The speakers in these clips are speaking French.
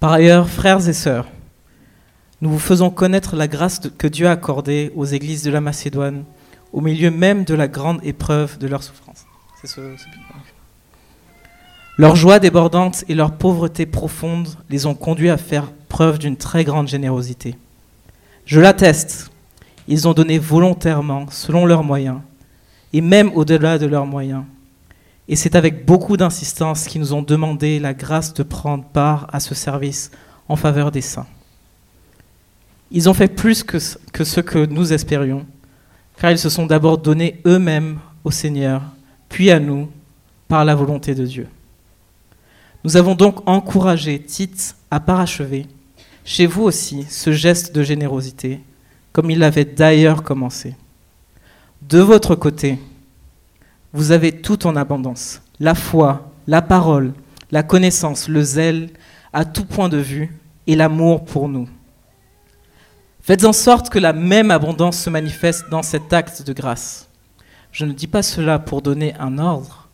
Par ailleurs, frères et sœurs, nous vous faisons connaître la grâce que Dieu a accordée aux églises de la Macédoine, au milieu même de la grande épreuve de leur souffrance. leur joie débordante et leur pauvreté profonde les ont conduits à faire preuve d'une très grande générosité. Je l'atteste, ils ont donné volontairement, selon leurs moyens, et même au-delà de leurs moyens. Et c'est avec beaucoup d'insistance qu'ils nous ont demandé la grâce de prendre part à ce service en faveur des saints. Ils ont fait plus que, ce que nous espérions, car ils se sont d'abord donnés eux-mêmes au Seigneur, puis à nous, par la volonté de Dieu. Nous avons donc encouragé Tite à parachever, chez vous aussi, ce geste de générosité, comme il l'avait d'ailleurs commencé. De votre côté, vous avez tout en abondance, la foi, la parole, la connaissance, le zèle, à tout point de vue, et l'amour pour nous. Faites en sorte que la même abondance se manifeste dans cet acte de grâce. Je ne dis pas cela pour donner un ordre,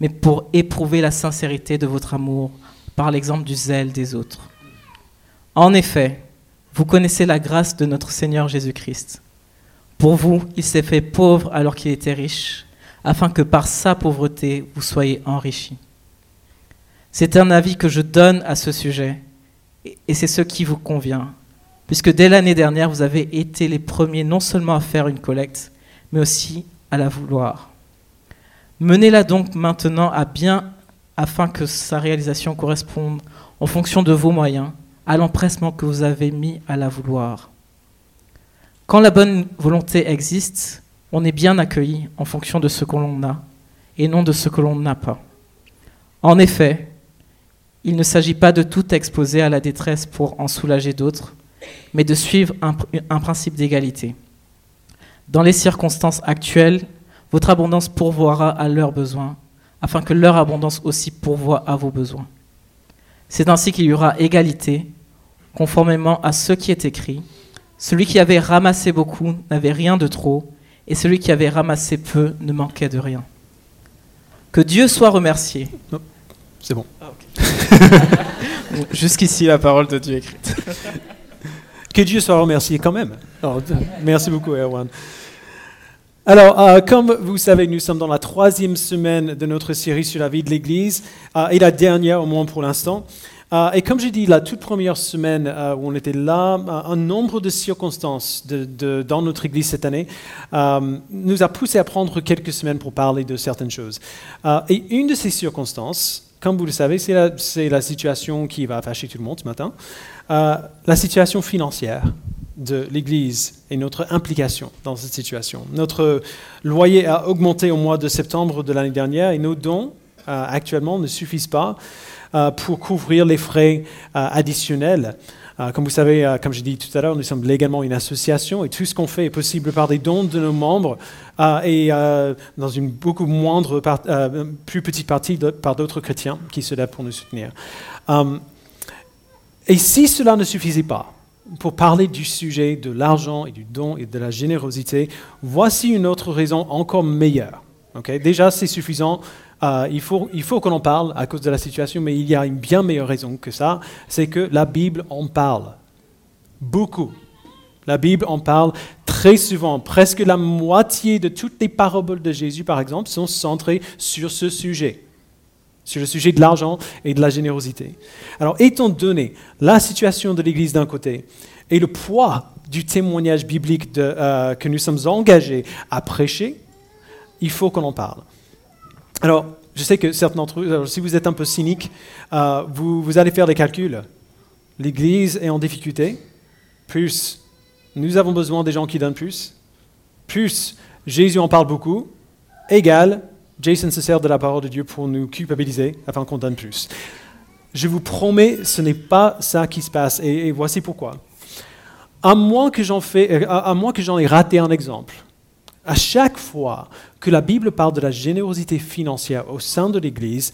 mais pour éprouver la sincérité de votre amour par l'exemple du zèle des autres. En effet, vous connaissez la grâce de notre Seigneur Jésus-Christ. Pour vous, il s'est fait pauvre alors qu'il était riche, afin que par sa pauvreté vous soyez enrichis. C'est un avis que je donne à ce sujet, et c'est ce qui vous convient puisque dès l'année dernière, vous avez été les premiers non seulement à faire une collecte, mais aussi à la vouloir. Menez-la donc maintenant à bien afin que sa réalisation corresponde en fonction de vos moyens à l'empressement que vous avez mis à la vouloir. Quand la bonne volonté existe, on est bien accueilli en fonction de ce que l'on a et non de ce que l'on n'a pas. En effet, il ne s'agit pas de tout exposer à la détresse pour en soulager d'autres, mais de suivre un, principe d'égalité. Dans les circonstances actuelles, votre abondance pourvoira à leurs besoins, afin que leur abondance aussi pourvoie à vos besoins. C'est ainsi qu'il y aura égalité, conformément à ce qui est écrit. Celui qui avait ramassé beaucoup n'avait rien de trop, et celui qui avait ramassé peu ne manquait de rien. Que Dieu soit remercié. C'est bon. Ah, Jusqu'ici, la parole de Dieu écrite. Que Dieu soit remercié quand même. merci beaucoup, Erwan. Alors, euh, comme vous savez, nous sommes dans la troisième semaine de notre série sur la vie de l'Église, euh, et la dernière au moins pour l'instant. Euh, et comme j'ai dit, la toute première semaine où on était là, un nombre de circonstances dans notre Église cette année nous a poussé à prendre quelques semaines pour parler de certaines choses. et une de ces circonstances, comme vous le savez, c'est la, la, situation qui va fâcher tout le monde ce matin, euh, la situation financière de l'Église et notre implication dans cette situation. Notre loyer a augmenté au mois de septembre de l'année dernière et nos dons euh, actuellement ne suffisent pas euh, pour couvrir les frais additionnels. comme vous savez, comme j'ai dit tout à l'heure, nous sommes légalement une association et tout ce qu'on fait est possible par des dons de nos membres et dans une beaucoup moindre, plus petite partie par d'autres chrétiens qui se lèvent pour nous soutenir. Et si cela ne suffisait pas pour parler du sujet de l'argent et du don et de la générosité, voici une autre raison encore meilleure. Déjà, c'est suffisant. Euh, il faut, il faut qu'on en parle à cause de la situation, mais il y a une bien meilleure raison que ça, c'est que la Bible en parle. Beaucoup. La Bible en parle très souvent. Presque la moitié de toutes les paraboles de Jésus, par exemple, sont centrées sur ce sujet sur le sujet de l'argent et de la générosité. Alors, étant donné la situation de l'Église d'un côté et le poids du témoignage biblique euh, que nous sommes engagés à prêcher, il faut qu'on en parle. Alors, je sais que certains d'entre vous, si vous êtes un peu cynique, euh, vous, allez faire des calculs. L'Église est en difficulté, plus nous avons besoin des gens qui donnent plus, plus Jésus en parle beaucoup, égale Jason se sert de la parole de Dieu pour nous culpabiliser afin qu'on donne plus. Je vous promets, ce n'est pas ça qui se passe, et, voici pourquoi. À moins que j'en euh, ai raté un exemple, à chaque fois que la Bible parle de la générosité financière au sein de l'Église,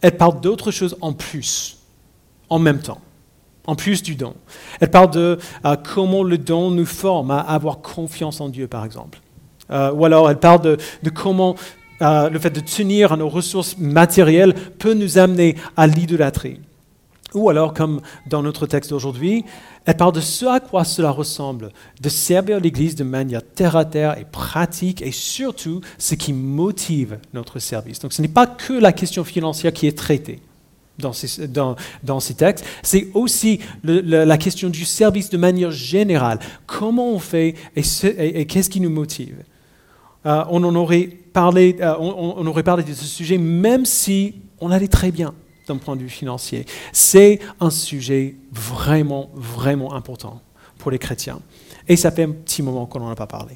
elle parle d'autre chose en plus, en même temps, en plus du don. Elle parle de euh, comment le don nous forme à avoir confiance en Dieu, par exemple. Euh, ou alors elle parle de comment euh, le fait de tenir à nos ressources matérielles peut nous amener à l'idolâtrie. Ou alors, comme dans notre texte d'aujourd'hui, elle parle de ce à quoi cela ressemble, de servir l'Église de manière terre à terre et pratique, et surtout ce qui motive notre service. Donc ce n'est pas que la question financière qui est traitée dans ces, dans, dans ces textes, c'est aussi la question du service de manière générale. Comment on fait et, qu'est-ce qui nous motive? Euh, on, en aurait parlé, euh, on aurait parlé de ce sujet même si on allait très bien d'un point de vue financier. C'est un sujet vraiment, vraiment important pour les chrétiens. Et ça fait un petit moment qu'on n'en a pas parlé.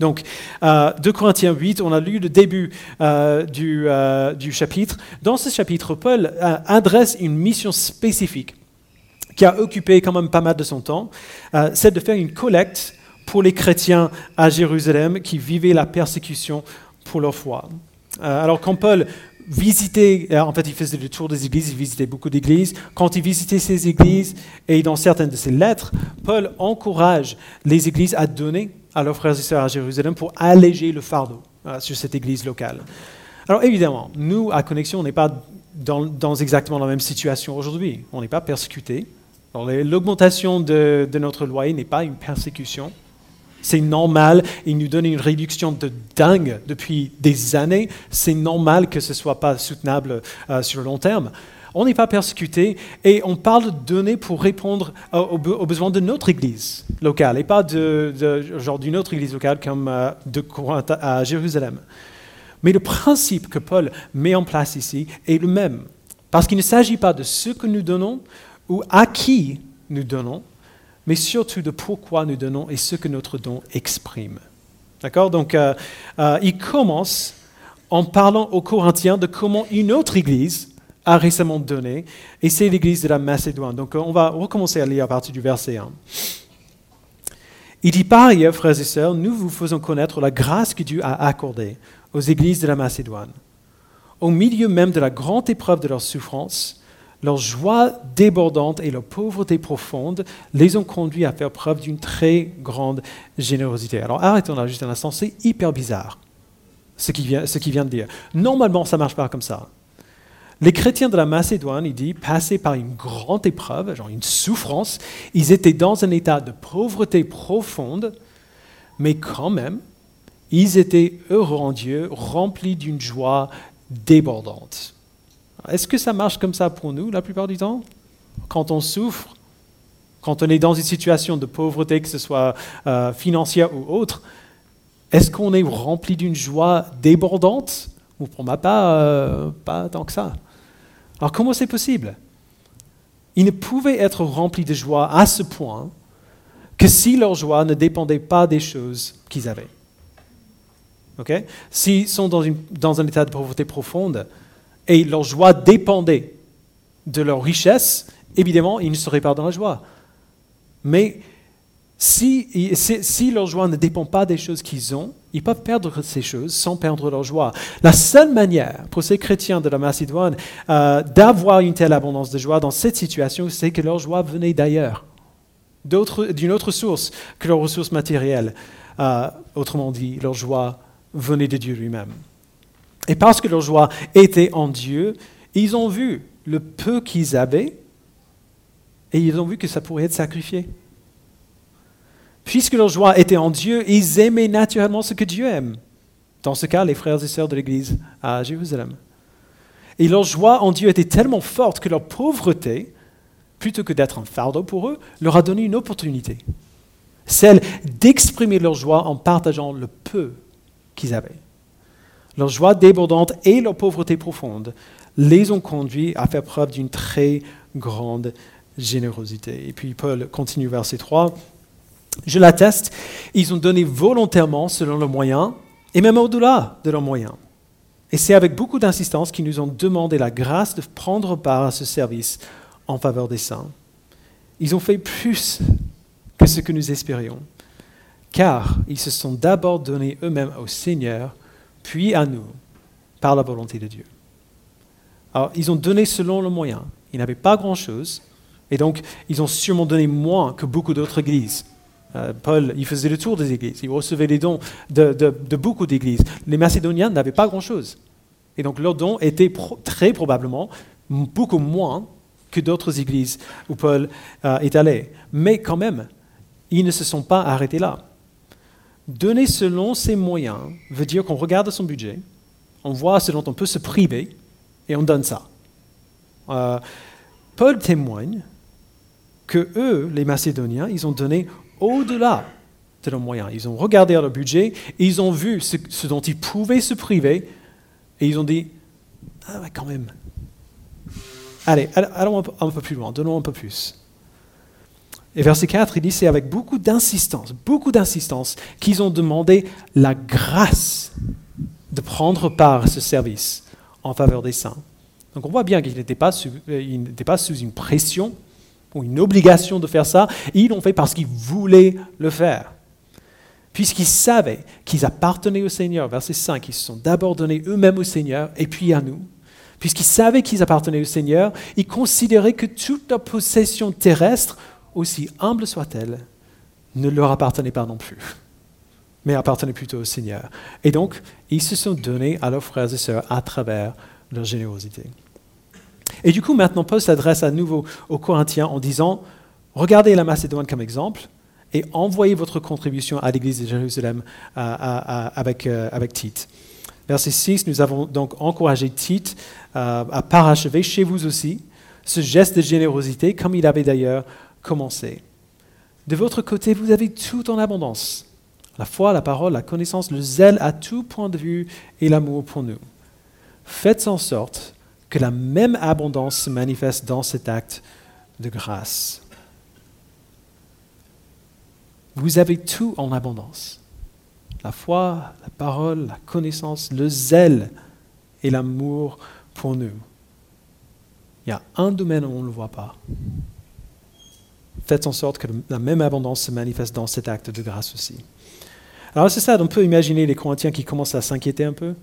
Donc, euh, 2 Corinthiens 8, on a lu le début euh, du, euh, du, chapitre. Dans ce chapitre, Paul euh, adresse une mission spécifique qui a occupé quand même pas mal de son temps, c'est de faire une collecte pour les chrétiens à Jérusalem qui vivaient la persécution pour leur foi. Alors quand Paul visiter, euh, en fait, il faisait le tour des églises, il visitait beaucoup d'églises. Quand il visitait ces églises, et dans certaines de ses lettres, Paul encourage les églises à donner à leurs frères et sœurs à Jérusalem pour alléger le fardeau euh, sur cette église locale. Alors évidemment, nous, à Connexion, on n'est pas dans, exactement la même situation aujourd'hui. On n'est pas persécuté. L'augmentation de notre loyer n'est pas une persécution. C'est normal. Il nous donne une réduction de dingue depuis des années. C'est normal que ce ne soit pas soutenable euh, sur le long terme. On n'est pas persécuté et on parle de donner pour répondre aux, aux, besoins de notre église locale et pas de genre d'une autre église locale comme euh, de Corinthe à Jérusalem. Mais le principe que Paul met en place ici est le même. Parce qu'il ne s'agit pas de ce que nous donnons ou à qui nous donnons, mais surtout de pourquoi nous donnons et ce que notre don exprime. D'accord? Donc, euh, euh, il commence en parlant aux Corinthiens de comment une autre église a récemment donné, et c'est l'église de la Macédoine. Donc, on va recommencer à lire à partir du verset 1. Il dit par ailleurs, frères et sœurs, nous vous faisons connaître la grâce que Dieu a accordée aux églises de la Macédoine. Au milieu même de la grande épreuve de leur souffrance, leur joie débordante et leur pauvreté profonde les ont conduits à faire preuve d'une très grande générosité. Alors arrêtons là juste un instant, c'est hyper bizarre ce qu'il vient, de dire. Normalement, ça ne marche pas comme ça. Les chrétiens de la Macédoine, il dit, passaient par une grande épreuve, genre une souffrance. Ils étaient dans un état de pauvreté profonde, mais quand même, ils étaient heureux en Dieu, remplis d'une joie débordante. Est-ce que ça marche comme ça pour nous la plupart du temps? Quand on souffre, quand on est dans une situation de pauvreté, que ce soit euh, financière ou autre, est-ce qu'on est rempli d'une joie débordante? Ou pour ma part, euh, pas tant que ça. Alors comment c'est possible? Ils ne pouvaient être remplis de joie à ce point que si leur joie ne dépendait pas des choses qu'ils avaient. Okay? S'ils sont dans, une, dans un état de pauvreté profonde, et leur joie dépendait de leur richesse, évidemment, ils ne seraient pas dans la joie. Mais si, leur joie ne dépend pas des choses qu'ils ont, ils peuvent perdre ces choses sans perdre leur joie. La seule manière pour ces chrétiens de la Macédoine euh, d'avoir une telle abondance de joie dans cette situation, c'est que leur joie venait d'ailleurs, d'une autre source que leurs ressources matérielles. Euh, autrement dit, leur joie venait de Dieu lui-même. Et parce que leur joie était en Dieu, ils ont vu le peu qu'ils avaient et ils ont vu que ça pourrait être sacrifié. Puisque leur joie était en Dieu, ils aimaient naturellement ce que Dieu aime. Dans ce cas, les frères et sœurs de l'Église à Jérusalem. Et leur joie en Dieu était tellement forte que leur pauvreté, plutôt que d'être un fardeau pour eux, leur a donné une opportunité. Celle d'exprimer leur joie en partageant le peu qu'ils avaient. Leur joie débordante et leur pauvreté profonde les ont conduits à faire preuve d'une très grande générosité. Et puis Paul continue verset 3. Je l'atteste, ils ont donné volontairement selon leurs moyens et même au-delà de leurs moyens. Et c'est avec beaucoup d'insistance qu'ils nous ont demandé la grâce de prendre part à ce service en faveur des saints. Ils ont fait plus que ce que nous espérions, car ils se sont d'abord donnés eux-mêmes au Seigneur puis à nous, par la volonté de Dieu. Alors, ils ont donné selon le moyen. Ils n'avaient pas grand-chose, et donc ils ont sûrement donné moins que beaucoup d'autres églises. Euh, Paul, il faisait le tour des églises, il recevait les dons de, de, beaucoup d'églises. Les Macédoniens n'avaient pas grand-chose. Et donc leurs dons étaient très probablement beaucoup moins que d'autres églises où Paul euh, est allé. Mais quand même, ils ne se sont pas arrêtés là. Donner selon ses moyens veut dire qu'on regarde son budget, on voit ce dont on peut se priver et on donne ça. Euh, Paul témoigne que eux, les Macédoniens, ils ont donné au-delà de leurs moyens. Ils ont regardé leur budget, et ils ont vu ce, dont ils pouvaient se priver, et ils ont dit, ah ouais, quand même. Allez, allons un peu plus loin, donnons un peu plus. Et verset 4, il dit, c'est avec beaucoup d'insistance, beaucoup d'insistance, qu'ils ont demandé la grâce de prendre part à ce service en faveur des saints. Donc on voit bien qu'ils n'étaient pas, euh, pas, sous une pression ou une obligation de faire ça, ils l'ont fait parce qu'ils voulaient le faire. Puisqu'ils savaient qu'ils appartenaient au Seigneur, verset 5, ils se sont d'abord donnés eux-mêmes au Seigneur et puis à nous. Puisqu'ils savaient qu'ils appartenaient au Seigneur, ils considéraient que toute leur possession terrestre aussi humble soit-elle, ne leur appartenait pas non plus, mais appartenait plutôt au Seigneur. Et donc, ils se sont donnés à leurs frères et sœurs à travers leur générosité. Et du coup, maintenant, Paul s'adresse à nouveau aux Corinthiens en disant, regardez la Macédoine comme exemple et envoyez votre contribution à l'église de Jérusalem avec, euh, Tite. Verset 6, nous avons donc encouragé Tite euh, à parachever chez vous aussi ce geste de générosité, comme il avait d'ailleurs De votre côté, vous avez tout en abondance. La foi, la parole, la connaissance, le zèle à tout point de vue et l'amour pour nous. Faites en sorte que la même abondance se manifeste dans cet acte de grâce. Vous avez tout en abondance. La foi, la parole, la connaissance, le zèle et l'amour pour nous. Il y a un domaine où on ne le voit pas faites en sorte que la même abondance se manifeste dans cet acte de grâce aussi. Alors c'est ça, on peut imaginer les Corinthiens qui commencent à s'inquiéter un peu.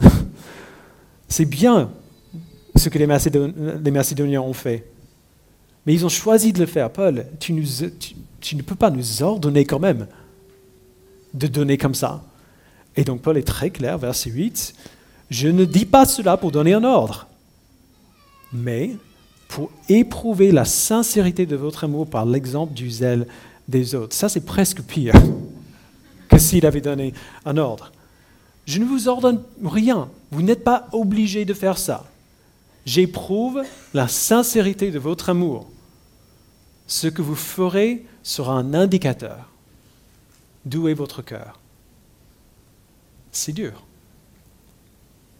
c'est bien ce que les, Macédoniens ont fait. Mais ils ont choisi de le faire. Paul, tu, tu ne peux pas nous ordonner quand même de donner comme ça. Et donc Paul est très clair, verset 8, je ne dis pas cela pour donner un ordre, mais pour éprouver la sincérité de votre amour par l'exemple du zèle des autres. Ça, c'est presque pire que s'il avait donné un ordre. Je ne vous ordonne rien. Vous n'êtes pas obligé de faire ça. J'éprouve la sincérité de votre amour. Ce que vous ferez sera un indicateur d'où est votre cœur. C'est dur.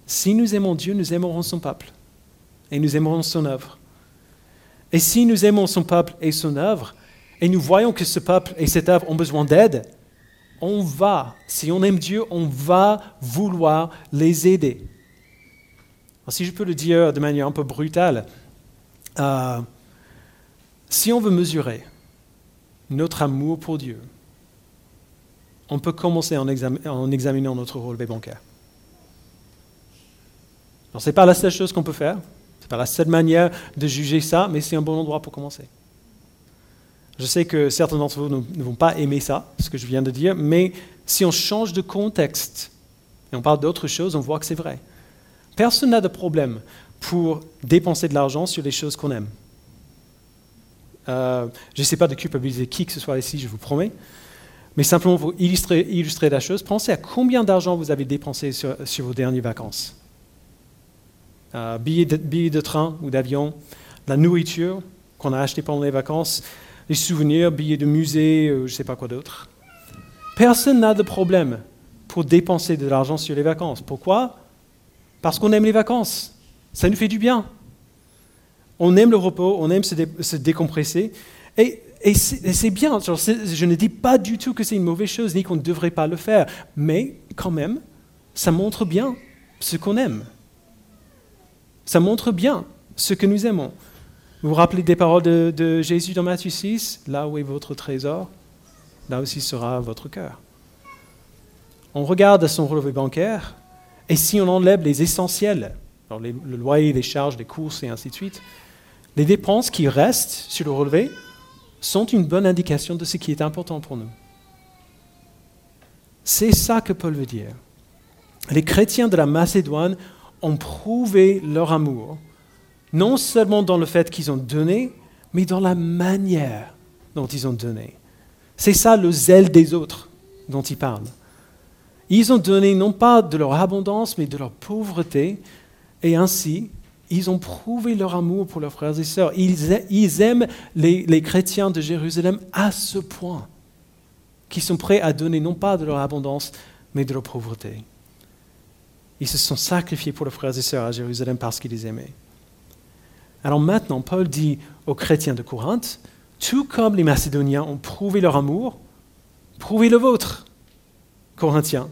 Si nous aimons Dieu, nous aimerons son peuple et nous aimerons son œuvre. Et si nous aimons son peuple et son œuvre, et nous voyons que ce peuple et cette œuvre ont besoin d'aide, on va, si on aime Dieu, on va vouloir les aider. si je peux le dire de manière un peu brutale, euh, si on veut mesurer notre amour pour Dieu, on peut commencer en, en examinant notre relevé bancaire. Ce n'est pas la seule chose qu'on peut faire, pas la seule manière de juger ça, mais c'est un bon endroit pour commencer. Je sais que certains d'entre vous ne vont pas aimer ça, ce que je viens de dire, mais si on change de contexte et on parle d'autre chose, on voit que c'est vrai. Personne n'a de problème pour dépenser de l'argent sur les choses qu'on aime. Euh, je ne sais pas de culpabiliser qui que ce soit ici, je vous promets. Mais simplement pour illustrer, la chose, pensez à combien d'argent vous avez dépensé sur vos dernières vacances. Euh, billets, de, train ou d'avion, la nourriture qu'on a acheté pendant les vacances, les souvenirs, billets de musée, je ne sais pas quoi d'autre. Personne n'a de problème pour dépenser de l'argent sur les vacances. Pourquoi? Parce qu'on aime les vacances. Ça nous fait du bien. On aime le repos, on aime se, décompresser. Et, c'est bien. je ne dis pas du tout que c'est une mauvaise chose, ni qu'on ne devrait pas le faire. Mais quand même, ça montre bien ce qu'on aime. Ça montre bien ce que nous aimons. Vous vous rappelez des paroles de, Jésus dans Matthieu 6 Là où est votre trésor, là aussi sera votre cœur. On regarde son relevé bancaire, et si on enlève les essentiels, le loyer, les charges, les courses et ainsi de suite, les dépenses qui restent sur le relevé sont une bonne indication de ce qui est important pour nous. C'est ça que Paul veut dire. Les chrétiens de la Macédoine ont prouvé leur amour Non seulement dans le fait qu'ils ont donné, mais dans la manière dont ils ont donné. C'est ça le zèle des autres dont il parle. Ils ont donné non pas de leur abondance, mais de leur pauvreté, et ainsi, ils ont prouvé leur amour pour leurs frères et sœurs. Ils, aiment les, les, chrétiens de Jérusalem à ce point qu'ils sont prêts à donner non pas de leur abondance, mais de leur pauvreté. Ils se sont sacrifiés pour leurs frères et sœurs à Jérusalem parce qu'ils les aimaient. Alors maintenant, Paul dit aux chrétiens de Corinthe, tout comme les Macédoniens ont prouvé leur amour, prouvez le vôtre, Corinthiens.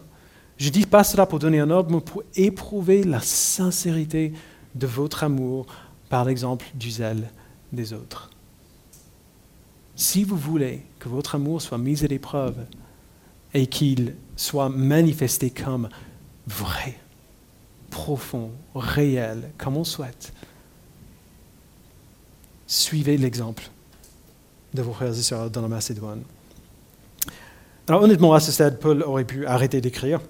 Je ne dis pas cela pour donner un ordre, mais pour éprouver la sincérité de votre amour par l'exemple du zèle des autres. Si vous voulez que votre amour soit mis à l'épreuve et qu'il soit manifesté comme vrai, profond, réel, comme on souhaite, suivez l'exemple de vos frères et sœurs dans la Macédoine. Alors honnêtement, à ce stade, Paul aurait pu arrêter d'écrire.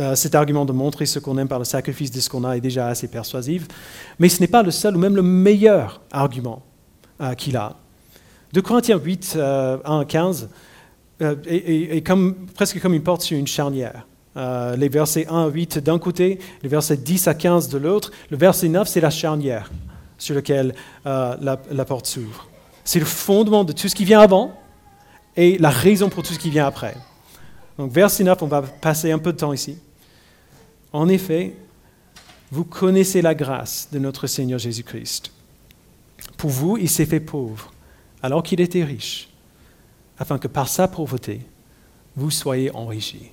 Euh, cet argument de montrer ce qu'on aime par le sacrifice de ce qu'on a est déjà assez persuasif, mais ce n'est pas le seul ou même le meilleur argument euh, qu'il a. De Corinthiens 8, 1 à 15 est, presque comme une porte sur une charnière. Euh, les versets 1 à 8 d'un côté, les versets 10 à 15 de l'autre. Le verset 9, c'est la charnière sur laquelle la porte s'ouvre. C'est le fondement de tout ce qui vient avant et la raison pour tout ce qui vient après. Donc, verset 9, on va passer un peu de temps ici. En effet, vous connaissez la grâce de notre Seigneur Jésus-Christ. Pour vous, il s'est fait pauvre, alors qu'il était riche, afin que par sa pauvreté, vous soyez enrichis.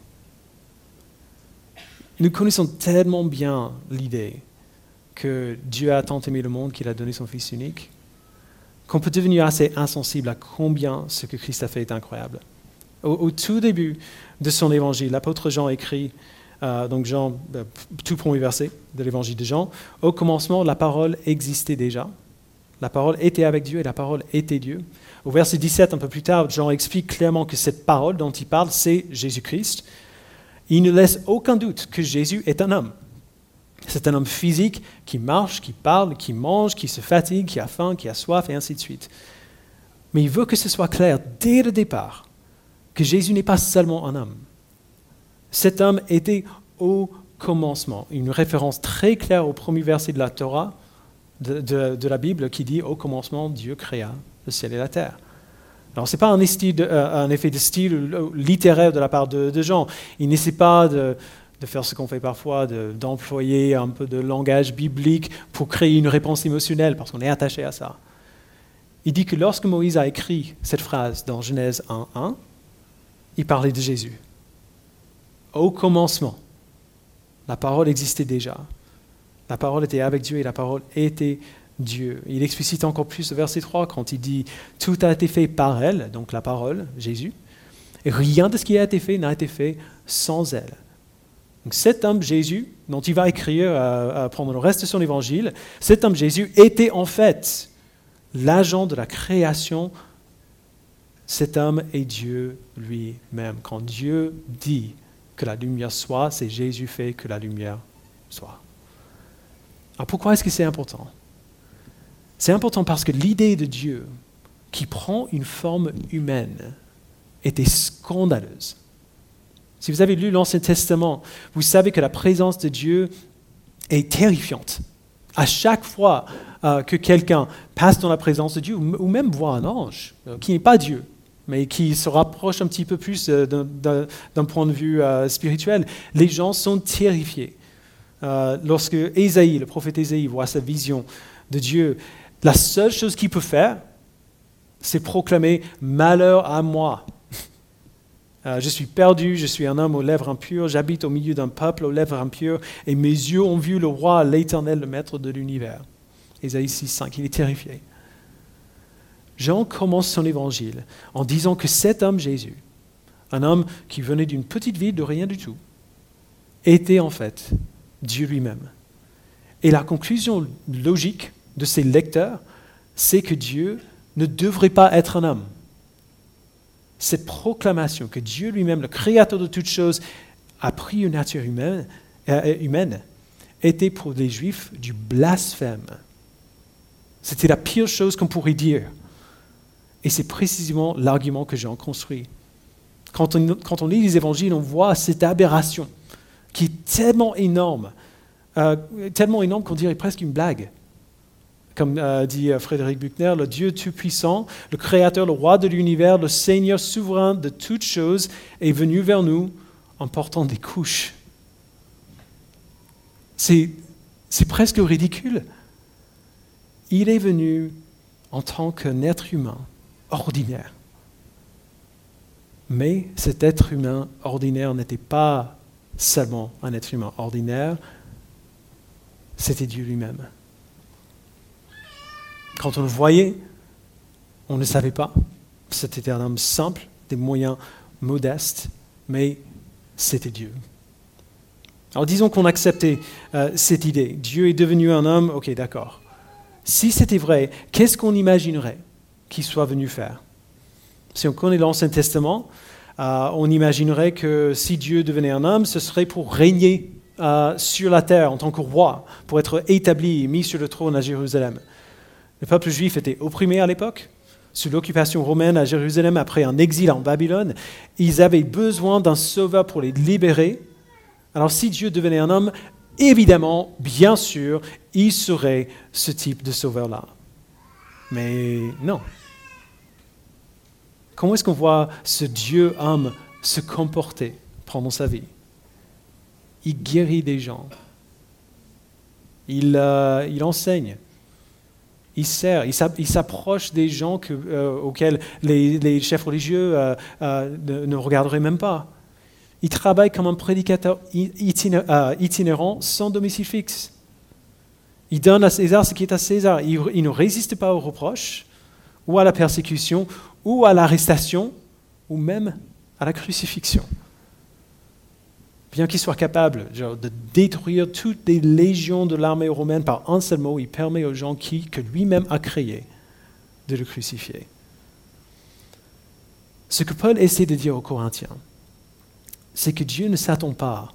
Nous connaissons tellement bien l'idée que Dieu a tant aimé le monde qu'il a donné son Fils unique, qu'on peut devenir assez insensible à combien ce que Christ a fait est incroyable. Au, tout début de son évangile, l'apôtre Jean écrit, euh, donc Jean, euh, tout premier verset de l'évangile de Jean, au commencement, la parole existait déjà. La parole était avec Dieu et la parole était Dieu. Au verset 17, un peu plus tard, Jean explique clairement que cette parole dont il parle, c'est Jésus-Christ. Il ne laisse aucun doute que Jésus est un homme. C'est un homme physique qui marche, qui parle, qui mange, qui se fatigue, qui a faim, qui a soif, et ainsi de suite. Mais il veut que ce soit clair dès le départ que Jésus n'est pas seulement un homme. Cet homme était au commencement, une référence très claire au premier verset de la Torah, de, la Bible, qui dit Au commencement, Dieu créa le ciel et la terre. Alors, ce n'est pas un, euh, un, effet de style littéraire de la part de, Jean. Il n'essaie pas de faire ce qu'on fait parfois, d'employer un peu de langage biblique pour créer une réponse émotionnelle, parce qu'on est attaché à ça. Il dit que lorsque Moïse a écrit cette phrase dans Genèse 1.1, il parlait de Jésus. Au commencement, la parole existait déjà. La parole était avec Dieu et la parole était Dieu. Il explicite encore plus le verset 3 quand il dit Tout a été fait par elle, donc la parole, Jésus, et rien de ce qui a été fait n'a été fait sans elle. Donc cet homme Jésus, dont il va écrire à, prendre le reste de son évangile, cet homme Jésus était en fait l'agent de la création. Cet homme est Dieu lui-même. Quand Dieu dit que la lumière soit, c'est Jésus fait que la lumière soit. Alors pourquoi est-ce que c'est important? C'est important parce que l'idée de Dieu qui prend une forme humaine était scandaleuse. Si vous avez lu l'Ancien Testament, vous savez que la présence de Dieu est terrifiante. À chaque fois euh, que quelqu'un passe dans la présence de Dieu, ou même voit un ange, euh, qui n'est pas Dieu, mais qui se rapproche un petit peu plus euh, d'un point de vue spirituel, les gens sont terrifiés. lorsque Ésaïe, le prophète Ésaïe, voit sa vision de Dieu, la seule chose qu'il peut faire, c'est proclamer Malheur à moi. Euh, je suis perdu, je suis un homme aux lèvres impures, j'habite au milieu d'un peuple aux lèvres impures, et mes yeux ont vu le roi, l'éternel, le maître de l'univers. Ésaïe 6, 5, il est terrifié. Jean commence son évangile en disant que cet homme Jésus, un homme qui venait d'une petite ville de rien du tout, était en fait Dieu lui-même. Et la conclusion logique de ses lecteurs, c'est que Dieu ne devrait pas être un homme cette proclamation que Dieu lui-même, le créateur de toutes choses, a pris une nature humaine, euh, était pour les Juifs du blasphème. C'était la pire chose qu'on pourrait dire. Et c'est précisément l'argument que j'ai en construit. Quand on, quand on lit les évangiles, on voit cette aberration qui est tellement énorme, euh, tellement énorme qu'on dirait presque une blague. Comme euh, dit euh, Frédéric Buchner, le Dieu Tout-Puissant, le Créateur, le Roi de l'univers, le Seigneur souverain de toutes choses, est venu vers nous en portant des couches. C'est presque ridicule. Il est venu en tant qu'un être humain ordinaire. Mais cet être humain ordinaire n'était pas seulement un être humain ordinaire, c'était Dieu lui-même. Quand on le voyait, on ne savait pas. C'était un homme simple, des moyens modestes, mais c'était Dieu. Alors disons qu'on acceptait euh, cette idée. Dieu est devenu un homme, ok, d'accord. Si c'était vrai, qu'est-ce qu'on imaginerait qu'il soit venu faire? Si on connaît l'Ancien Testament, euh, on imaginerait que si Dieu devenait un homme, ce serait pour régner euh, sur la terre en tant que roi, pour être établi mis sur le trône à Jérusalem. Le peuple juif était opprimé à l'époque, sous l'occupation romaine à Jérusalem après un exil en Babylone. Ils avaient besoin d'un sauveur pour les libérer. Alors si Dieu devenait un homme, évidemment, bien sûr, il serait ce type de sauveur-là. Mais non. Comment est-ce qu'on voit ce Dieu homme se comporter pendant sa vie? Il guérit des gens. Il, euh, il enseigne. Il sert, il s'approche des gens euh, auxquels les, chefs religieux euh, ne, ne, regarderaient même pas. Il travaille comme un prédicateur itinérant sans domicile fixe. Il donne à César ce qui est à César. Il, ne résiste pas aux reproches, ou à la persécution, ou à l'arrestation, ou même à la crucifixion. Bien qu'il soit capable de détruire toutes les légions de l'armée romaine par un seul mot, il permet aux gens qui, que lui-même a créés de le crucifier. Ce que Paul essaie de dire aux Corinthiens, c'est que Dieu ne s'attend pas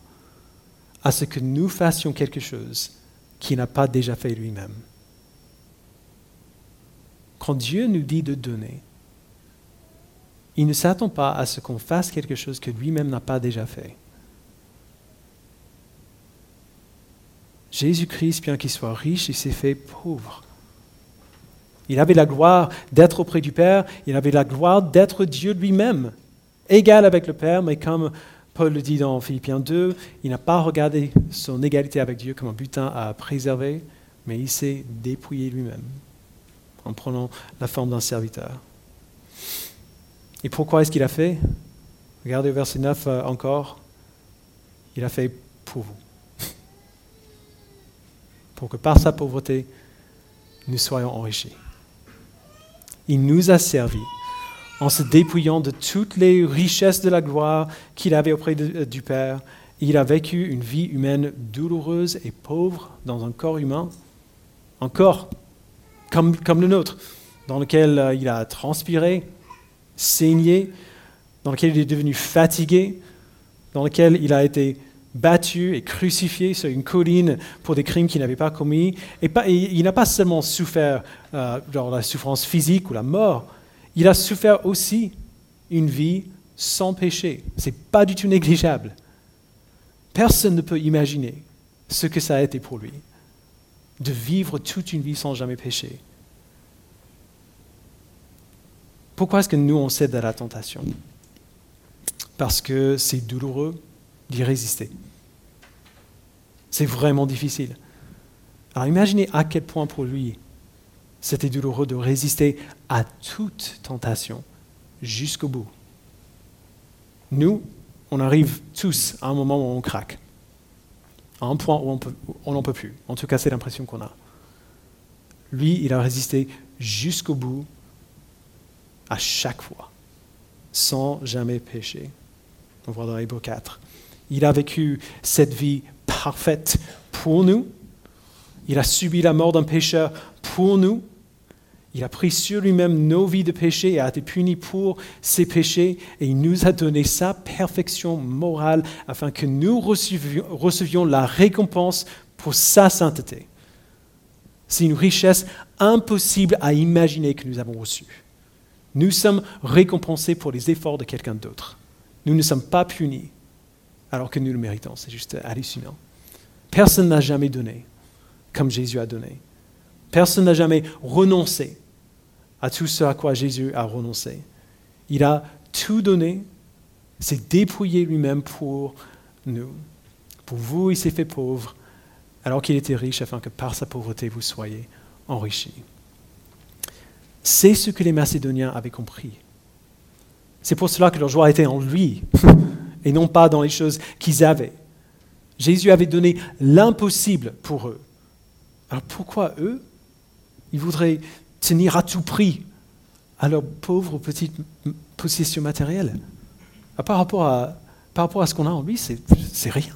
à ce que nous fassions quelque chose qui n'a pas déjà fait lui-même. Quand Dieu nous dit de donner, il ne s'attend pas à ce qu'on fasse quelque chose que lui-même n'a pas déjà fait. Jésus-Christ, bien qu'il soit riche, il s'est fait pauvre. Il avait la gloire d'être auprès du Père, il avait la gloire d'être Dieu lui-même, égal avec le Père, mais comme Paul le dit dans Philippiens 2, il n'a pas regardé son égalité avec Dieu comme un butin à préserver, mais il s'est dépouillé lui-même en prenant la forme d'un serviteur. Et pourquoi est-ce qu'il a fait? Regardez au verset 9 euh, encore. Il a fait pour vous. Pour que par sa pauvreté, nous soyons enrichis. Il nous a servi en se dépouillant de toutes les richesses de la gloire qu'il avait auprès euh, du Père. Il a vécu une vie humaine douloureuse et pauvre dans un corps humain, un corps comme, comme le nôtre, dans lequel euh, il a transpiré, saigné, dans lequel il est devenu fatigué, dans lequel il a été battu et crucifié sur une colline pour des crimes qu'il n'avait pas commis. Et, pas, il n'a pas seulement souffert euh, la souffrance physique ou la mort, il a souffert aussi une vie sans péché. Ce n'est pas du tout négligeable. Personne ne peut imaginer ce que ça a été pour lui, de vivre toute une vie sans jamais pécher. Pourquoi est-ce que nous, on cède à la tentation? Parce que c'est douloureux d'y résister. C'est vraiment difficile. Alors imaginez à quel point pour lui, c'était douloureux de résister à toute tentation jusqu'au bout. Nous, on arrive tous à un moment où on craque, à un point où on n'en peut plus. En tout cas, c'est l'impression qu'on a. Lui, il a résisté jusqu'au bout, à chaque fois, sans jamais pécher. On voit dans Hébreu 4. Il a vécu cette vie parfaite pour nous. Il a subi la mort d'un pécheur pour nous. Il a pris sur lui-même nos vies de péché et a été puni pour ses péchés et il nous a donné sa perfection morale afin que nous recevions, la récompense pour sa sainteté. C'est une richesse impossible à imaginer que nous avons reçu. Nous sommes récompensés pour les efforts de quelqu'un d'autre. Nous ne sommes pas punis alors que nous le méritons. C'est juste hallucinant. Personne n'a jamais donné comme Jésus a donné. Personne n'a jamais renoncé à tout ce à quoi Jésus a renoncé. Il a tout donné, s'est dépouillé lui-même pour nous. Pour vous, il s'est fait pauvre, alors qu'il était riche, afin que par sa pauvreté, vous soyez enrichis. C'est ce que les Macédoniens avaient compris. C'est pour cela que leur joie était en lui, et non pas dans les choses qu'ils avaient. Jésus avait donné l'impossible pour eux. Alors pourquoi eux, ils voudraient tenir à tout prix à leur pauvre petite possession matérielle par rapport à, par rapport à ce qu'on a en lui, c'est rien.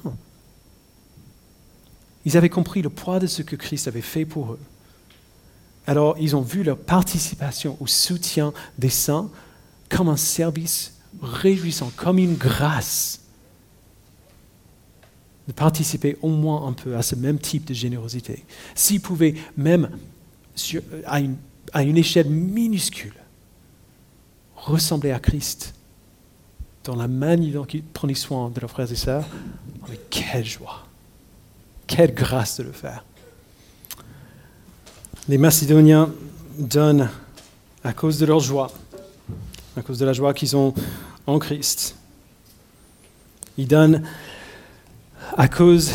Ils avaient compris le poids de ce que Christ avait fait pour eux. Alors ils ont vu leur participation au soutien des saints comme un service réjouissant, comme une grâce de participer au moins un peu à ce même type de générosité. S'ils pouvaient même, à, une, à une échelle minuscule, ressembler à Christ dans la manière dont ils prenaient soin de leurs frères et sœurs, mais quelle joie, quelle grâce de le faire. Les Macédoniens donnent à cause de leur joie, à cause de la joie qu'ils ont en Christ. Ils donnent à cause,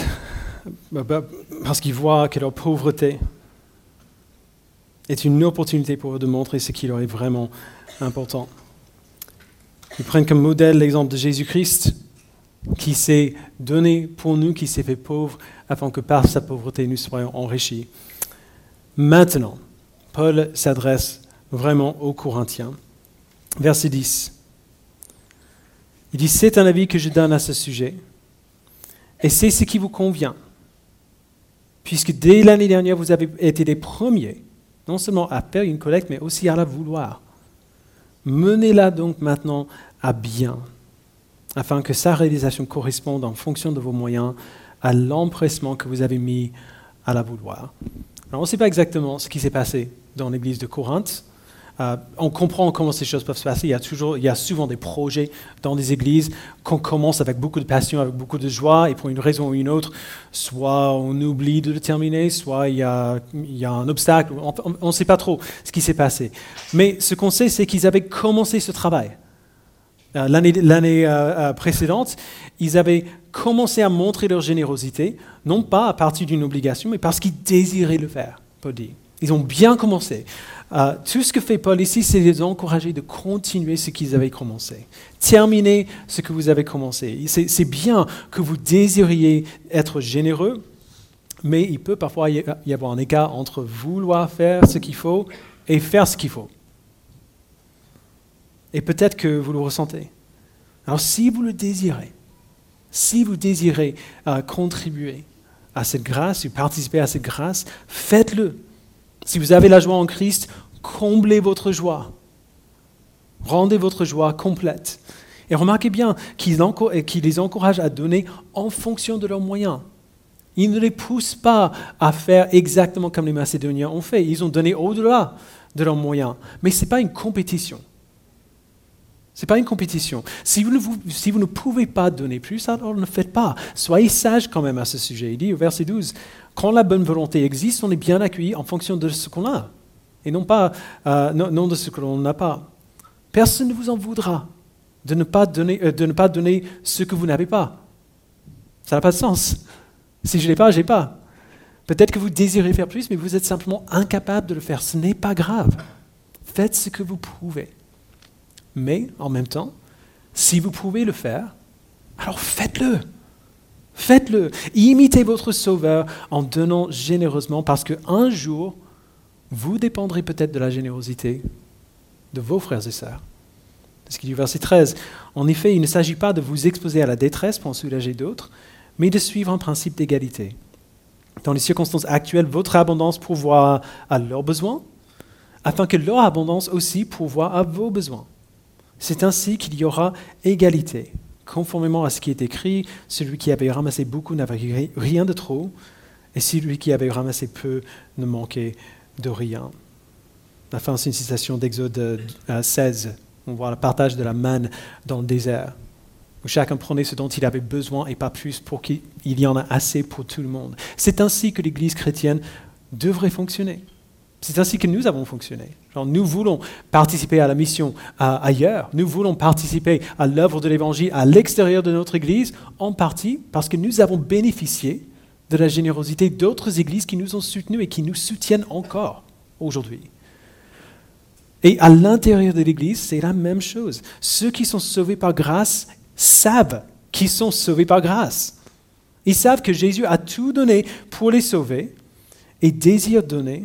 bah, bah, parce qu'ils voient que leur pauvreté est une opportunité pour eux de montrer ce qui leur est vraiment important. Ils prennent comme modèle l'exemple de Jésus-Christ, qui s'est donné pour nous, qui s'est fait pauvre, afin que par sa pauvreté nous soyons enrichis. Maintenant, Paul s'adresse vraiment aux Corinthiens. Verset 10. Il dit, c'est un avis que je donne à ce sujet, et c'est ce qui vous convient, puisque dès l'année dernière, vous avez été les premiers, non seulement à faire une collecte, mais aussi à la vouloir. Menez-la donc maintenant à bien, afin que sa réalisation corresponde en fonction de vos moyens à l'empressement que vous avez mis à la vouloir. Alors on ne sait pas exactement ce qui s'est passé dans l'église de Corinthe, euh, on comprend comment ces choses peuvent se passer. Il y, a toujours, il y a souvent des projets dans des églises qu'on commence avec beaucoup de passion, avec beaucoup de joie, et pour une raison ou une autre, soit on oublie de le terminer, soit il y a, il y a un obstacle. On ne sait pas trop ce qui s'est passé. Mais ce qu'on sait, c'est qu'ils avaient commencé ce travail. Euh, l'année euh, précédente, ils avaient commencé à montrer leur générosité, non pas à partir d'une obligation, mais parce qu'ils désiraient le faire, Paul dit. Ils ont bien commencé. Euh, tout ce que fait Paul ici, c'est les encourager de continuer ce qu'ils avaient commencé. Terminer ce que vous avez commencé. C'est bien que vous désiriez être généreux, mais il peut parfois y avoir un écart entre vouloir faire ce qu'il faut et faire ce qu'il faut. Et peut-être que vous le ressentez. Alors si vous le désirez, si vous désirez euh, contribuer à cette grâce, ou participer à cette grâce, faites-le. Si vous avez la joie en Christ, comblez votre joie. Rendez votre joie complète. Et remarquez bien qu'il les encourage à donner en fonction de leurs moyens. Il ne les pousse pas à faire exactement comme les Macédoniens ont fait. Ils ont donné au-delà de leurs moyens. Mais ce n'est pas une compétition. Ce n'est pas une compétition. Si vous, ne, pouvez pas donner plus, alors ne faites pas. Soyez sage quand même à ce sujet. Il dit au verset 12, quand la bonne volonté existe, on est bien accueilli en fonction de ce qu'on a, et non, pas, euh, non, de ce que l'on n'a pas. Personne ne vous en voudra de ne pas donner, euh, de ne pas donner ce que vous n'avez pas. Ça n'a pas de sens. Si je ne l'ai pas, je n'ai pas. Peut-être que vous désirez faire plus, mais vous êtes simplement incapable de le faire. Ce n'est pas grave. Faites ce que vous pouvez. Mais en même temps, si vous pouvez le faire, alors faites-le. Faites-le. Imitez votre Sauveur en donnant généreusement parce qu'un jour, vous dépendrez peut-être de la générosité de vos frères et sœurs. C'est ce qu'il dit verset 13. En effet, il ne s'agit pas de vous exposer à la détresse pour en soulager d'autres, mais de suivre un principe d'égalité. Dans les circonstances actuelles, votre abondance pourvoit à leurs besoins, afin que leur abondance aussi pourvoie à vos besoins. C'est ainsi qu'il y aura égalité. Conformément à ce qui est écrit, celui qui avait ramassé beaucoup n'avait rien de trop, et celui qui avait ramassé peu ne manquait de rien. La fin, c'est une citation d'Exode 16. On voit le partage de la manne dans le désert, où chacun prenait ce dont il avait besoin et pas plus pour qu'il y en a assez pour tout le monde. C'est ainsi que l'Église chrétienne devrait fonctionner. C'est ainsi que nous avons fonctionné. nous voulons participer à la mission ailleurs. Nous voulons participer à l'œuvre de l'Évangile à l'extérieur de notre Église, en partie parce que nous avons bénéficié de la générosité d'autres Églises qui nous ont soutenus et qui nous soutiennent encore aujourd'hui. Et à l'intérieur de l'Église, c'est la même chose. Ceux qui sont sauvés par grâce savent qu'ils sont sauvés par grâce. Ils savent que Jésus a tout donné pour les sauver et désirent donner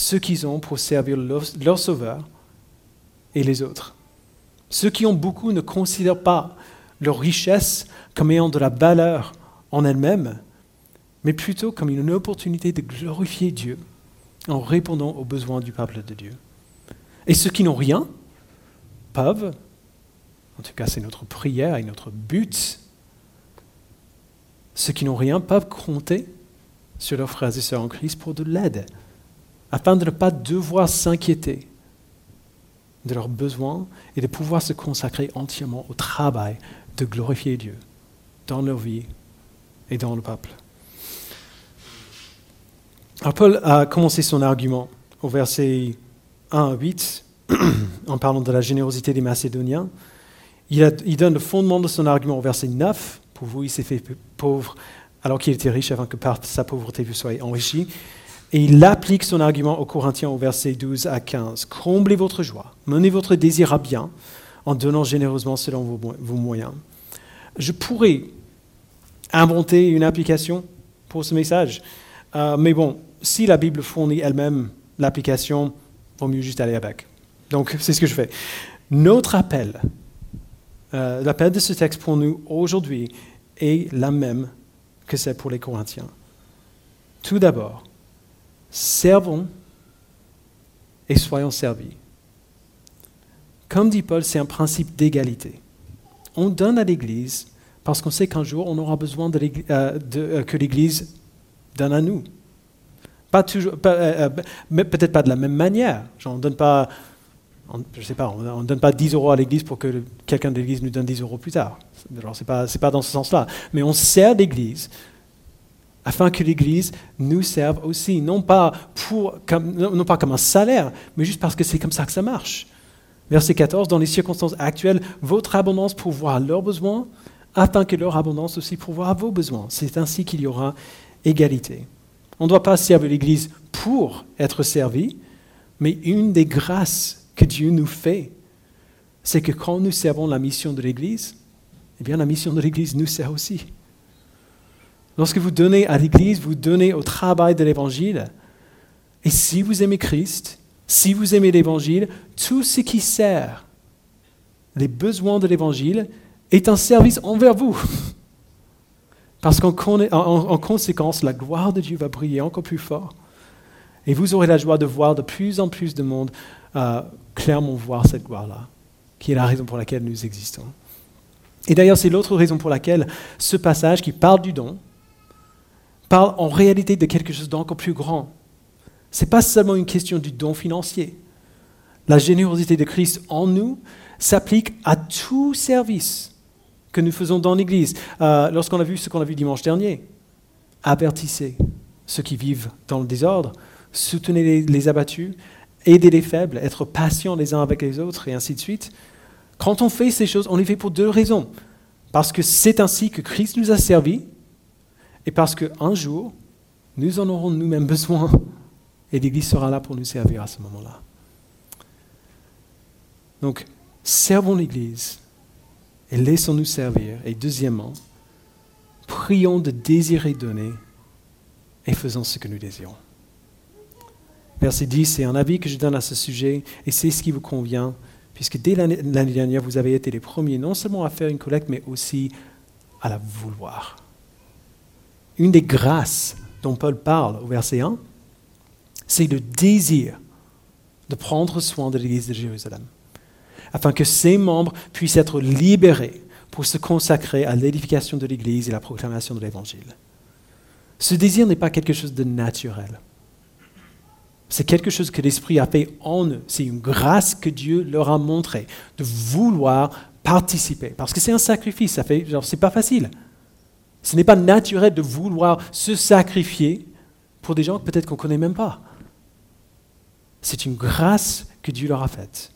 ce qu'ils ont pour servir leur, Sauveur et les autres. Ceux qui ont beaucoup ne considèrent pas leur richesse comme ayant de la valeur en elle-même, mais plutôt comme une opportunité de glorifier Dieu en répondant aux besoins du peuple de Dieu. Et ceux qui n'ont rien peuvent, en tout cas c'est notre prière et notre but, ceux qui n'ont rien peuvent compter sur leurs frères et sœurs en Christ pour de l'aide, afin de ne pas devoir s'inquiéter de leurs besoins et de pouvoir se consacrer entièrement au travail de glorifier Dieu dans leur vie et dans le peuple. Alors Paul a commencé son argument au verset 1 à 8 en parlant de la générosité des Macédoniens. Il, il, donne le fondement de son argument au verset 9. Pour vous, il s'est fait pauvre alors qu'il était riche avant que par sa pauvreté vous soyez enrichi. Et il applique son argument aux Corinthiens au verset 12 à 15. Comblez votre joie, menez votre désir à bien en donnant généreusement selon vos, moyens. Je pourrais inventer une application pour ce message, euh, mais bon, si la Bible fournit elle-même l'application, vaut mieux juste aller avec. Donc, c'est ce que je fais. Notre appel, euh, l'appel de ce texte pour nous aujourd'hui est la même que c'est pour les Corinthiens. Tout d'abord, servons et soyons servis. Comme dit Paul, c'est un principe d'égalité. On donne à l'Église parce qu'on sait qu'un jour, on aura besoin euh, euh, que l'Église donne à nous. Pas toujours, euh, peut-être pas de la même manière. On donne pas, je sais pas, on ne donne pas 10 euros à l'Église pour que quelqu'un de l'Église nous donne 10 euros plus tard. Alors, ce n'est pas, pas dans ce sens-là. Mais on sert l'Église afin que l'Église nous serve aussi, non pas, pour, comme, non pas comme un salaire, mais juste parce que c'est comme ça que ça marche. Verset 14, dans les circonstances actuelles, votre abondance pourvoira leurs besoins, afin que leur abondance aussi pourvoira vos besoins. C'est ainsi qu'il y aura égalité. On ne doit pas servir l'Église pour être servi, mais une des grâces que Dieu nous fait, c'est que quand nous servons la mission de l'Église, eh bien la mission de l'Église nous sert aussi. Lorsque vous donnez à l'Église, vous donnez au travail de l'Évangile. Et si vous aimez Christ, si vous aimez l'Évangile, tout ce qui sert les besoins de l'Évangile est un service envers vous. Parce qu'en conséquence, la gloire de Dieu va briller encore plus fort. Et vous aurez la joie de voir de plus en plus de monde euh, clairement voir cette gloire-là, qui est la raison pour laquelle nous existons. Et d'ailleurs, c'est l'autre raison pour laquelle ce passage qui parle du don parle en réalité de quelque chose d'encore plus grand. Ce n'est pas seulement une question du don financier. La générosité de Christ en nous s'applique à tout service que nous faisons dans l'Église. Euh, lorsqu'on a vu ce qu'on a vu dimanche dernier, avertissez ceux qui vivent dans le désordre, soutenez les, abattus, aidez les faibles, être patients les uns avec les autres, et ainsi de suite. Quand on fait ces choses, on les fait pour deux raisons. Parce que c'est ainsi que Christ nous a servi, et parce qu'un jour, nous en aurons nous-mêmes besoin, et l'Église sera là pour nous servir à ce moment-là. Donc, servons l'Église et laissons-nous servir. Et deuxièmement, prions de désirer donner et faisons ce que nous désirons. Verset 10, c'est un avis que je donne à ce sujet et c'est ce qui vous convient, puisque dès l'année dernière, vous avez été les premiers non seulement à faire une collecte, mais aussi à la vouloir. Une des grâces dont Paul parle au verset 1, c'est le désir de prendre soin de l'Église de Jérusalem afin que ses membres puissent être libérés pour se consacrer à l'édification de l'Église et la proclamation de l'Évangile. Ce désir n'est pas quelque chose de naturel. C'est quelque chose que l'Esprit a fait en eux. C'est une grâce que Dieu leur a montrée, de vouloir participer. Parce que c'est un sacrifice, ça fait, genre, c'est pas facile. Ce n'est pas naturel de vouloir se sacrifier pour des gens que peut-être qu'on ne connaît même pas. C'est une grâce que Dieu leur a faite.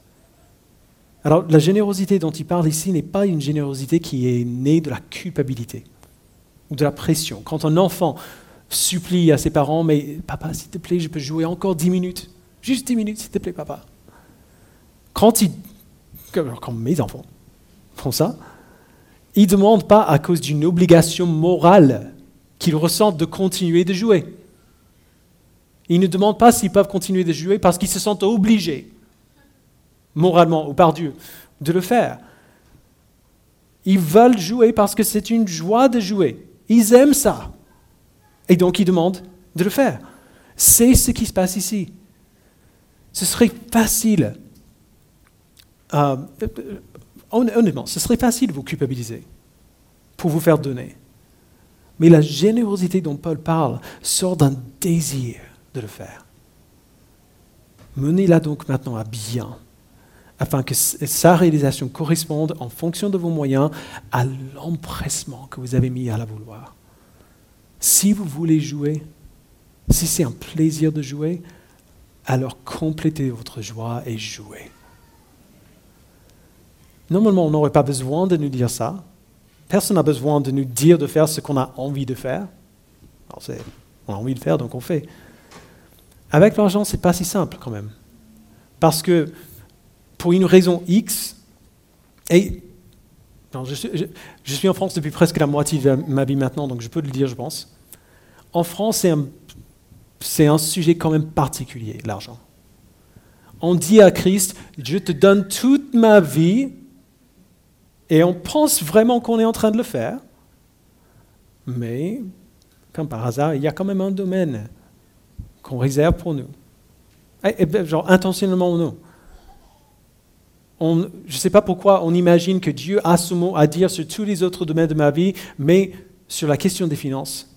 Alors, la générosité dont il parle ici n'est pas une générosité qui est née de la culpabilité ou de la pression. Quand un enfant supplie à ses parents, mais papa, s'il te plaît, je peux jouer encore dix minutes. Juste dix minutes, s'il te plaît, papa. Quand, il, quand mes enfants font ça, ils ne demandent pas à cause d'une obligation morale qu'ils ressentent de continuer de jouer. Ils ne demandent pas s'ils peuvent continuer de jouer parce qu'ils se sentent obligés, moralement ou par Dieu, de le faire. Ils veulent jouer parce que c'est une joie de jouer. Ils aiment ça. Et donc ils demandent de le faire. C'est ce qui se passe ici. Ce serait facile. Euh, honnêtement, ce serait facile de vous culpabiliser pour vous faire donner. Mais la générosité dont Paul parle sort d'un désir de le faire. Menez-la donc maintenant à bien, afin que sa réalisation corresponde, en fonction de vos moyens, à l'empressement que vous avez mis à la vouloir. Si vous voulez jouer, si c'est un plaisir de jouer, alors complétez votre joie et jouez. Normalement, on n'aurait pas besoin de nous dire ça. Personne n'a besoin de nous dire de faire ce qu'on a envie de faire. on a envie de faire, donc on fait. Avec l'argent, ce n'est pas si simple quand même. Parce que pour une raison X, et je, suis, en France depuis presque la moitié de ma vie maintenant, donc je peux le dire, je pense. En France, c'est un sujet quand même particulier, l'argent. On dit à Christ, je te donne toute ma vie et on pense vraiment qu'on est en train de le faire, mais comme par hasard, il y a quand même un domaine qu'on réserve pour nous. genre intentionnellement ou non. je ne sais pas pourquoi on imagine que Dieu a ce mot à dire sur tous les autres domaines de ma vie, mais sur la question des finances,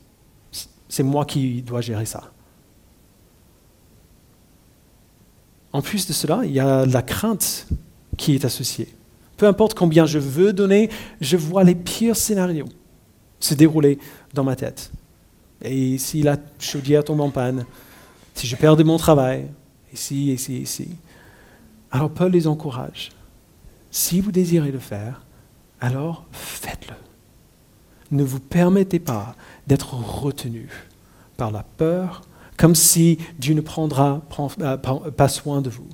c'est moi qui dois gérer ça. En plus de cela, il y a la crainte qui est associée. Peu importe combien je veux donner, je vois les pires scénarios se dérouler dans ma tête. Et si la chaudière tombe en panne, si je perds mon travail, ici, ici, ici. Alors Paul les encourage. Si vous désirez le faire, alors faites-le. Ne vous permettez pas d'être retenu par la peur, comme si Dieu ne prendra euh, pas soin de vous.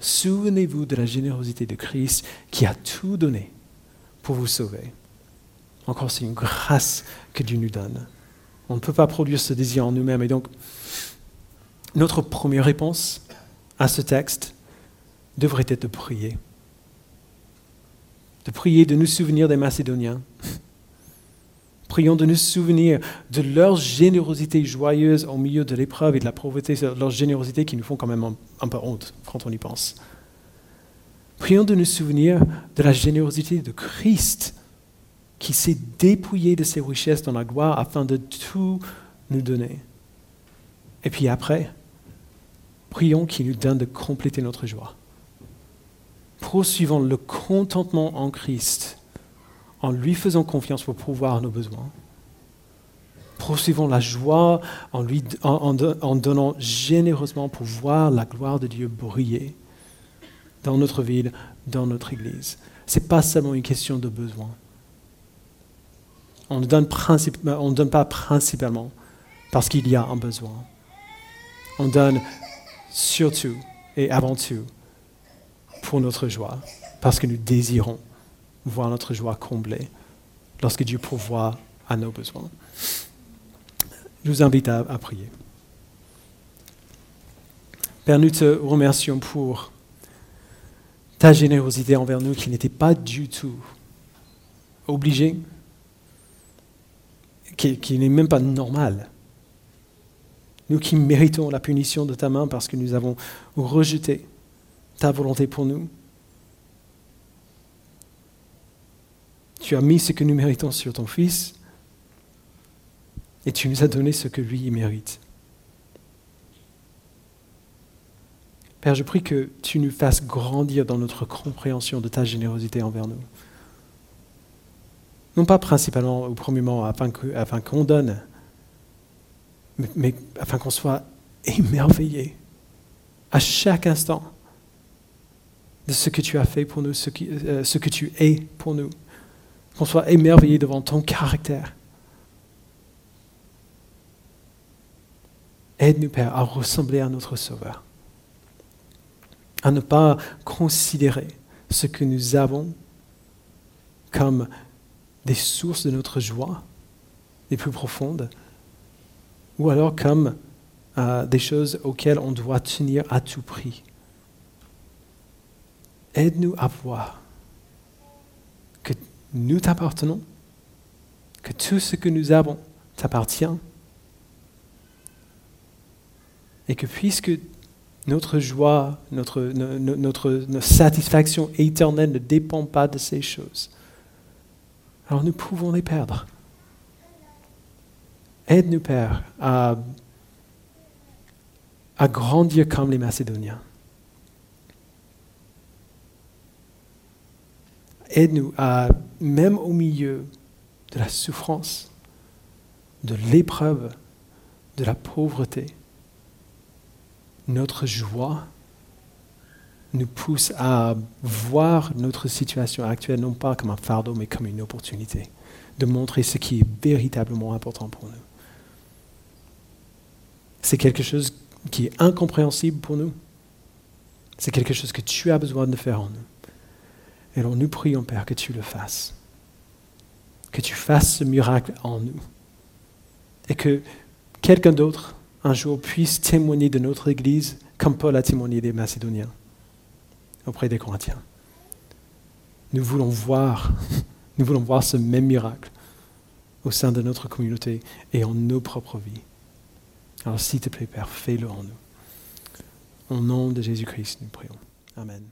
Souvenez-vous de la générosité de Christ qui a tout donné pour vous sauver. Encore, c'est une grâce que Dieu nous donne. On ne peut pas produire ce désir en nous-mêmes. Et donc, notre première réponse à ce texte devrait être de prier. De prier, de nous souvenir des Macédoniens. Prions de nous souvenir de leur générosité joyeuse au milieu de l'épreuve et de la pauvreté, leur générosité qui nous font quand même un, peu honte quand on y pense. Prions de nous souvenir de la générosité de Christ qui s'est dépouillé de ses richesses dans la gloire afin de tout nous donner. Et puis après, prions qu'il nous donne de compléter notre joie. Poursuivons le contentement en Christ en lui faisant confiance pour pouvoir nos besoins. Poursuivons la joie en, lui, en, donnant généreusement pour voir la gloire de Dieu briller dans notre ville, dans notre Église. Ce n'est pas seulement une question de besoin. On ne donne, on ne donne pas principalement parce qu'il y a un besoin. On donne surtout et avant tout pour notre joie, parce que nous désirons voir notre joie comblée lorsque Dieu pourvoit à nos besoins. Je vous invite à, prier. Père, nous te remercions pour ta générosité envers nous qui n'était pas du tout obligée, qui, qui n'est même pas normale. Nous qui méritons la punition de ta main parce que nous avons rejeté ta volonté pour nous. Tu as mis ce que nous méritons sur ton Fils et tu nous as donné ce que lui mérite. Père, je prie que tu nous fasses grandir dans notre compréhension de ta générosité envers nous. Non pas principalement ou premièrement afin qu'on afin donne, mais, afin qu'on soit émerveillé à chaque instant de ce que tu as fait pour nous, ce, euh, ce que tu es pour nous. Qu'on soit émerveillé devant ton caractère. Aide-nous, Père, à ressembler à notre Sauveur. À ne pas considérer ce que nous avons comme des sources de notre joie les plus profondes, ou alors comme euh, des choses auxquelles on doit tenir à tout prix. Aide-nous à voir nous t'appartenons, que tout ce que nous avons t'appartient, et que puisque notre joie, notre, no- no- notre, notre satisfaction éternelle ne dépend pas de ces choses, alors nous pouvons les perdre. Aide-nous, Père, à, à grandir comme les Macédoniens. Aide-nous à, même au milieu de la souffrance, de l'épreuve, de la pauvreté, notre joie nous pousse à voir notre situation actuelle non pas comme un fardeau, mais comme une opportunité de montrer ce qui est véritablement important pour nous. C'est quelque chose qui est incompréhensible pour nous. C'est quelque chose que tu as besoin de faire en nous. Et alors nous prions, Père, que tu le fasses. Que tu fasses ce miracle en nous. Et que quelqu'un d'autre, un jour, puisse témoigner de notre Église comme Paul a témoigné des Macédoniens auprès des Corinthiens. Nous voulons voir, nous voulons voir ce même miracle au sein de notre communauté et en nos propres vies. Alors s'il te plaît, Père, fais-le en nous. Au nom de Jésus-Christ, nous prions. Amen.